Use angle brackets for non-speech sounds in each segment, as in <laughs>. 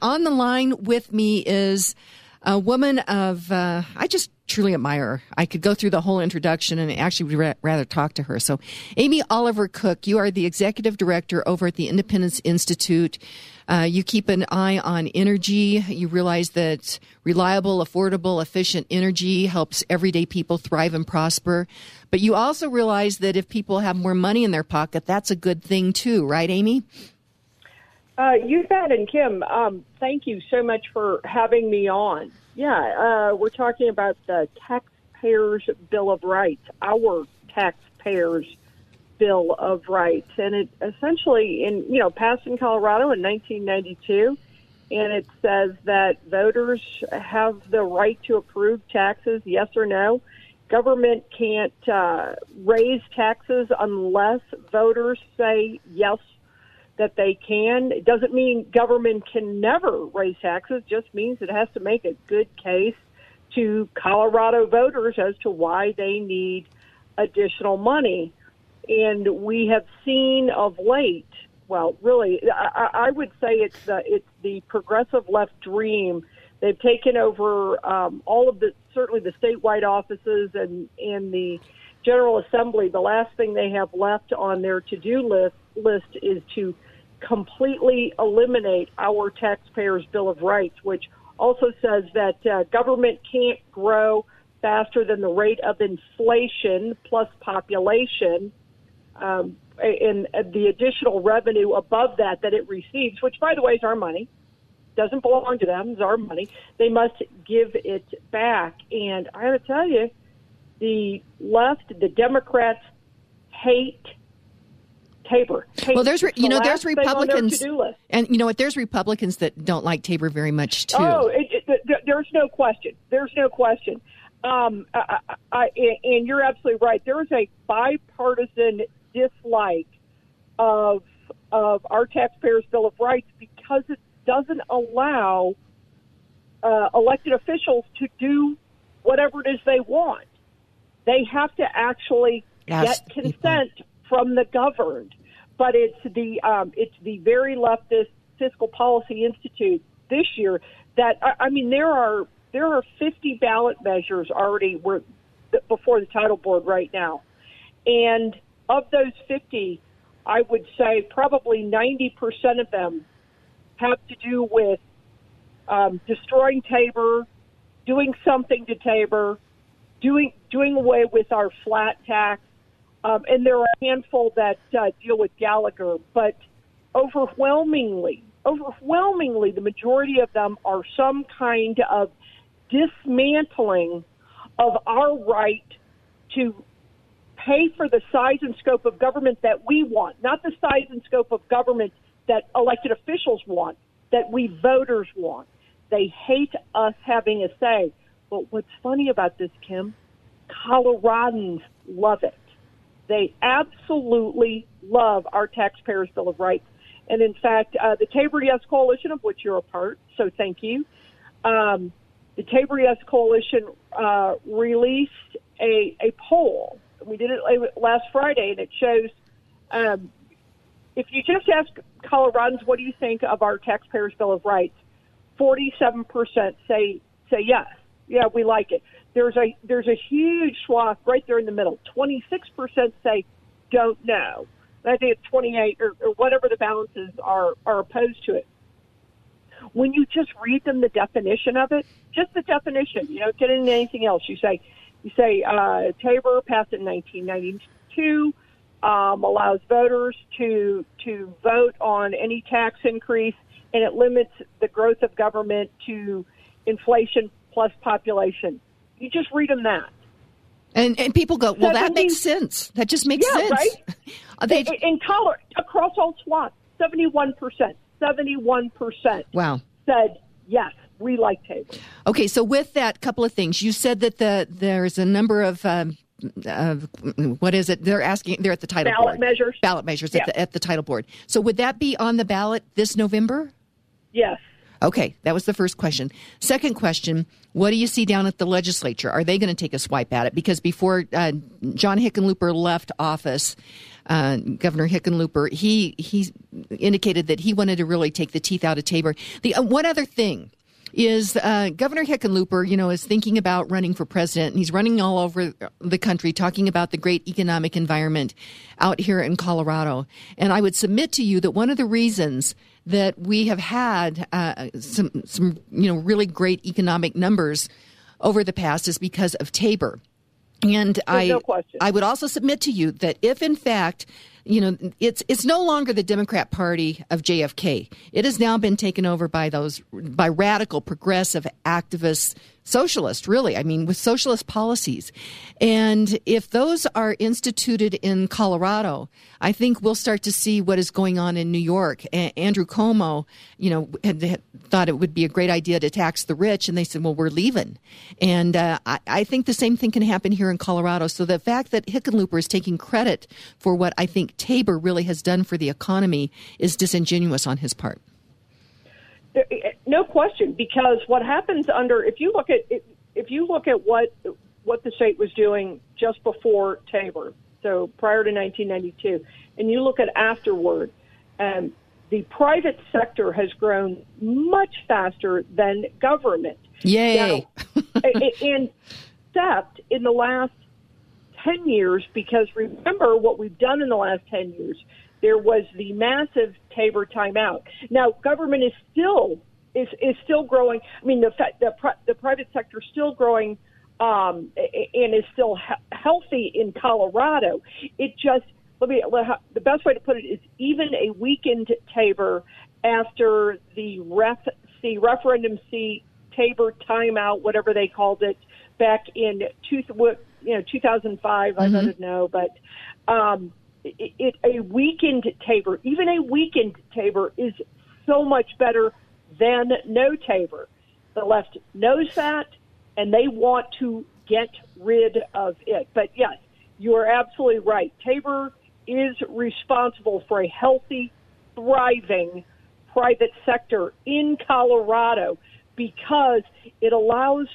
On the line with me is a woman of, uh, I just truly admire her. I could go through the whole introduction and actually would rather talk to her. So, Amy Oliver Cooke, you are the executive director over at the Independence Institute. Uh, you keep an eye on energy. You realize that reliable, affordable, efficient energy helps everyday people thrive and prosper. But you also realize that if people have more money in their pocket, that's a good thing too, right, Amy? Uh, you bet. And Kim, um, thank you so much for having me on. Yeah, uh, we're talking about the Taxpayers' Bill of Rights, our taxpayers' Bill of Rights. And it essentially, in you know, passed in Colorado in 1992. And it says that voters have the right to approve taxes, yes or no. Government can't uh, raise taxes unless voters say yes that they can. It doesn't mean government can never raise taxes, it just means it has to make a good case to Colorado voters as to why they need additional money. And we have seen of late, well, really, I, I would say it's the it's the progressive left dream. They've taken over um, all of the certainly the statewide offices and and the General Assembly. The last thing they have left on their to do list list is to completely eliminate our taxpayers' Bill of Rights, which also says that uh, government can't grow faster than the rate of inflation plus population. Um, and the additional revenue above that that it receives, which by the way is our money, doesn't belong to them, it's our money. They must give it back. And I got to tell you, the left, the Democrats hate Tabor. Tabor. Well, there's you know there's Republicans, and you know what? There's Republicans that don't like Tabor very much too. Oh, it, it, there's no question. There's no question. Um, I, I, and you're absolutely right. There is a bipartisan dislike of of our taxpayers' bill of rights because it doesn't allow uh, elected officials to do whatever it is they want. They have to actually get consent from the governed but it's the um, it's the very leftist Fiscal Policy Institute this year that I mean there are there are 50 ballot measures already were before the title board right now, and of those 50, I would say probably 90 percent of them have to do with um, destroying Tabor, doing something to Tabor, doing doing away with our flat tax, um, and there are a handful that uh, deal with Gallagher, but overwhelmingly, overwhelmingly, the majority of them are some kind of dismantling of our right to pay for the size and scope of government that we want, not the size and scope of government that elected officials want, that we voters want. They hate us having a say. But what's funny about this, Kim? Coloradans love it. They absolutely love our Taxpayers' Bill of Rights. And in fact, uh, the Tabor Yes Coalition, of which you're a part, so thank you, um, the Tabor Yes Coalition uh, released a, a poll. We did it last Friday, and it shows um, if you just ask Coloradans, what do you think of our Taxpayers' Bill of Rights? 47% say say yes. Yeah, we like it there's a there's a huge swath right there in the middle. Twenty six percent say don't know. I think it's twenty eight or, or whatever the balances are are opposed to it. When you just read them the definition of it, just the definition, you don't get into anything else. You say you say uh, Tabor passed in 1992. Um, allows voters to to vote on any tax increase, and it limits the growth of government to inflation plus population. You just read them that. And and people go, well, 70, that makes sense. That just makes yeah, sense. right? <laughs> they, in color across all SWAT, seventy one percent, seventy one percent. Wow. Said yes, we like Tabor. Okay, so with that, couple of things. You said that the there's a number of. Um, uh, what is it? They're asking. They're at the title ballot board. measures. Ballot measures yeah. at, the, at the title board. So would that be on the ballot this November? Yes. Okay, that was the first question. Second question What do you see down at the legislature? Are they going to take a swipe at it? Because before uh, John Hickenlooper left office, uh, Governor Hickenlooper, he, he indicated that he wanted to really take the teeth out of Tabor. The uh, one other thing is uh, Governor Hickenlooper, you know, is thinking about running for president, and he's running all over the country talking about the great economic environment out here in Colorado. And I would submit to you that one of the reasons that we have had uh, some some you know really great economic numbers over the past is because of Tabor. And There's I no. I would also submit to you that if in fact you know it's it's no longer the Democrat Party of JFK. It has now been taken over by those by radical progressive activists socialist, really. I mean, with socialist policies. And if those are instituted in Colorado, I think we'll start to see what is going on in New York. A- Andrew Cuomo, you know, had, had thought it would be a great idea to tax the rich, and they said, well, we're leaving. And uh, I, I think the same thing can happen here in Colorado. So the fact that Hickenlooper is taking credit for what I think Tabor really has done for the economy is disingenuous on his part. No question, because what happens under if you look at if you look at what what the state was doing just before Tabor, so prior to 1992, and you look at afterward, um, the private sector has grown much faster than government. Yay! Now, and except in the last 10 years, because remember what we've done in the last 10 years there was the massive Tabor timeout. Now, government is still is is still growing. I mean, the the the private sector is still growing um, and is still he- healthy in Colorado. It just let me the best way to put it is even a weakened Tabor after the ref C referendum C Tabor timeout, whatever they called it back in two you know 2005. Mm-hmm. I don't know, but um, it, it, a weakened Tabor, even a weakened Tabor, is so much better than no Tabor. The left knows that, and they want to get rid of it. But yes, you are absolutely right. Tabor is responsible for a healthy, thriving private sector in Colorado because it allows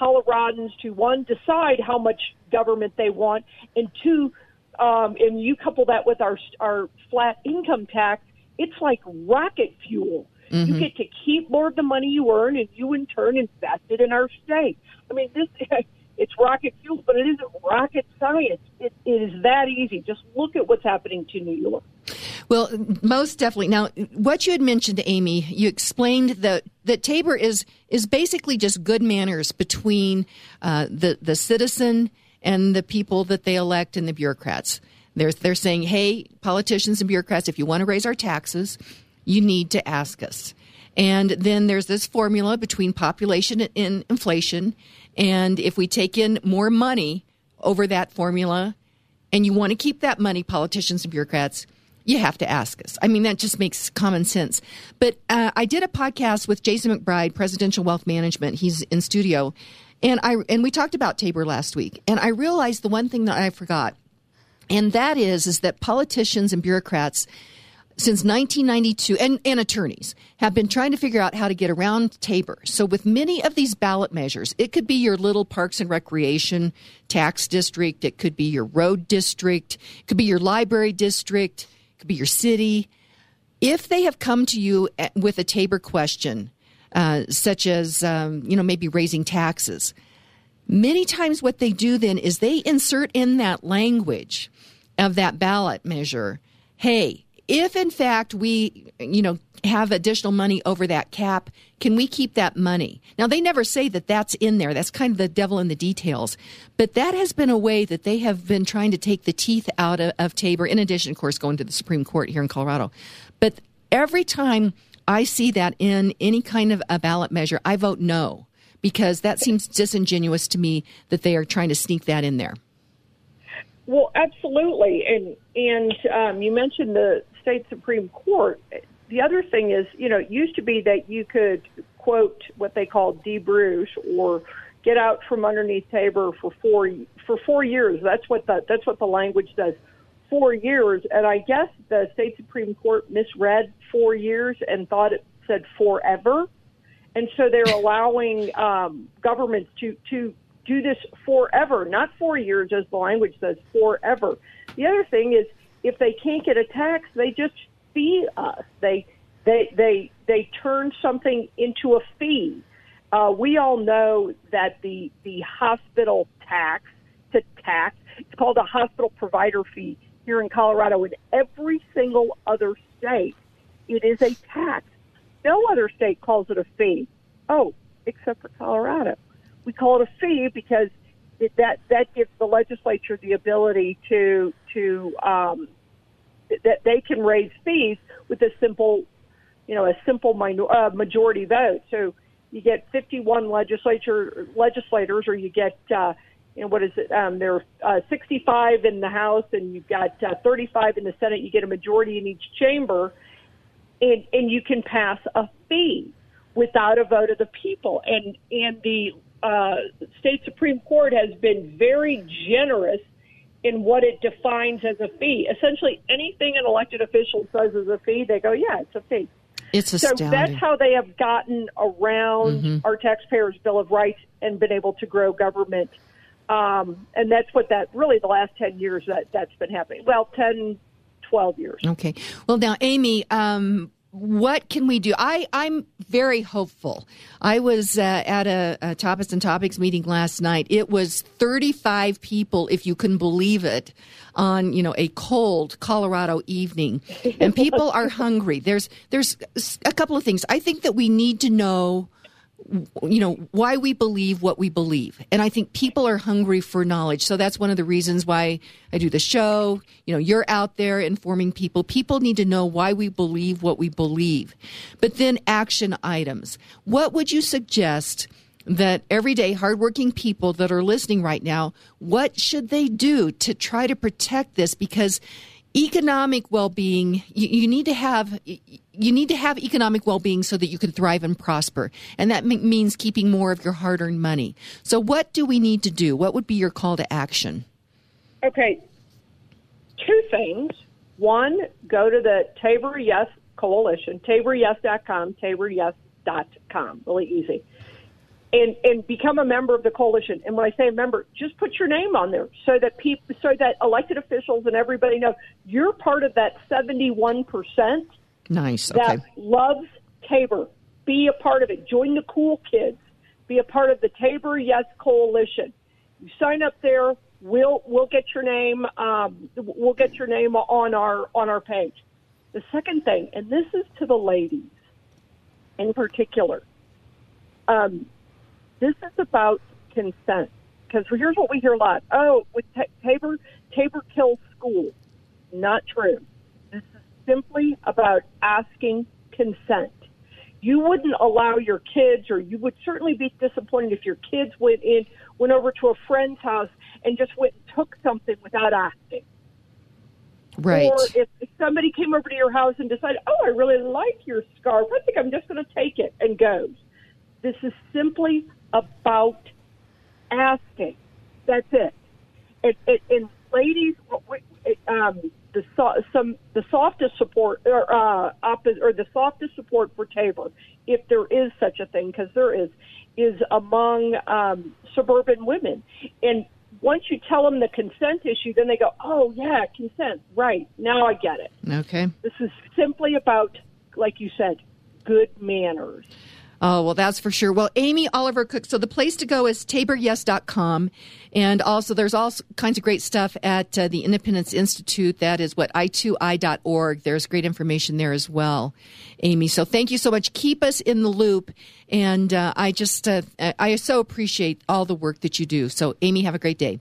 Coloradans to one decide how much government they want, and two um, and you couple that with our our flat income tax, it's like rocket fuel. Mm-hmm. You get to keep more of the money you earn, and you in turn invest it in our state. I mean, this <laughs> it's rocket fuel, but it isn't rocket science. It, it is that easy. Just look at what's happening to New York. Well, most definitely. Now, what you had mentioned, Amy, you explained that that Tabor is is basically just good manners between uh, the the citizen and the people that they elect and the bureaucrats. They're, they're saying, hey, politicians and bureaucrats, if you want to raise our taxes, you need to ask us. And then there's this formula between population and inflation. And if we take in more money over that formula and you want to keep that money, politicians and bureaucrats, you have to ask us. I mean, that just makes common sense. But uh, I did a podcast with Jason McBride, Presidential Wealth Management. He's in studio. And I and we talked about Tabor last week, and I realized the one thing that I forgot, and that is is that politicians and bureaucrats since 1992 and, and attorneys have been trying to figure out how to get around Tabor. So with many of these ballot measures, it could be your little parks and recreation tax district, it could be your road district, it could be your library district, it could be your city. If they have come to you with a Tabor question, uh, such as um, you know maybe raising taxes. Many times, what they do then is they insert in that language of that ballot measure. Hey, if in fact we you know have additional money over that cap, can we keep that money? Now they never say that that's in there. That's kind of the devil in the details. But that has been a way that they have been trying to take the teeth out of, of Tabor. In addition, of course, going to the Supreme Court here in Colorado. But every time I see that in any kind of a ballot measure, I vote no because that seems disingenuous to me that they are trying to sneak that in there. Well, absolutely, and and um, you mentioned the state supreme court. The other thing is, you know, it used to be that you could quote what they call debruce or get out from underneath Tabor for four for four years. That's what the that's what the language says. four years, and I guess the state supreme court misread four years and thought it said forever. and so they're <laughs> allowing um, governments to to do this forever, not four years as the language says, forever. The other thing is if they can't get a tax, they just fee us. They they they they turn something into a fee. Uh, we all know that the the hospital tax to tax it's called a hospital provider fee here in Colorado. In every single other state, it is a tax. No other state calls it a fee. Oh, except for Colorado we call it a fee because it, that that gives the legislature the ability to to um, that they can raise fees with a simple, you know, a simple minor, uh, majority vote. So you get 51 legislature legislators, or you get, uh, you know, what is it? Um, there are uh, 65 in the House, and you've got uh, 35 in the Senate. You get a majority in each chamber, and and you can pass a fee without a vote of the people. And and the uh, state Supreme Court has been very generous in what it defines as a fee. Essentially, anything an elected official says is a fee, they go, yeah, it's a fee. It's astounding. So that's how they have gotten around mm-hmm. our taxpayers' Bill of Rights and been able to grow government. Um, and that's what that really the last 10 years that that's been happening. Well, 10, 12 years. Okay. Well, now, Amy, um, what can we do? I, I'm very hopeful. I was uh, at a, a Topics and Topics meeting last night. It was 35 people, if you can believe it, on you know a cold Colorado evening, and people are hungry. There's there's a couple of things. I think that we need to know you know why we believe what we believe. And i think people are hungry for knowledge. So that's one of the reasons why i do the show. You know you're out there informing people. People need to know why we believe what we believe. But then action items. What would you suggest that everyday hardworking people that are listening right now what should they do to try to protect this? Because economic well-being you, you, need to have you need to have economic well-being so that you can thrive and prosper. And that m- means keeping more of your hard-earned money. So what do we need to do? What would be your call to action? Okay. Two things. One go to the tabor yes coalition taboryes.com taboryes.com really easy and and become a member of the coalition. And when I say a member, just put your name on there so that people, so that elected officials and everybody know you're part of that 71 percent. Nice. Okay. That loves Tabor. Be a part of it. Join the cool kids. Be a part of the Tabor Yes Coalition. You sign up there. We'll we'll get your name. Um, we'll get your name on our on our page. The second thing, and this is to the ladies in particular. Um, this is about consent. Because here's what we hear a lot. Oh, with t- Tabor, Tabor kills school. Not true. This is simply about asking consent. You wouldn't allow your kids, or you would certainly be disappointed if your kids went in, went over to a friend's house and just went and took something without asking. Right. Or if, somebody came over to your house and decided, oh, I really like your scarf, I think I'm just going to take it and goes. This is simply about asking. That's it. it, it and ladies, um, the some the softest support or uh, opposite, or the softest support for Tabor, if there is such a thing, because there is, is among um, suburban women. And once you tell them the consent issue, then they go, "Oh yeah, consent, right? Now I get it." Okay. This is simply about, like you said, good manners. Oh, well, that's for sure. Well, Amy Oliver Cooke. So the place to go is taboryes.com. And also, there's all kinds of great stuff at uh, the Independence Institute. That is what, i2i.org. There's great information there as well, Amy. So thank you so much. Keep us in the loop. And uh, I just, uh, I so appreciate all the work that you do. So, Amy, have a great day.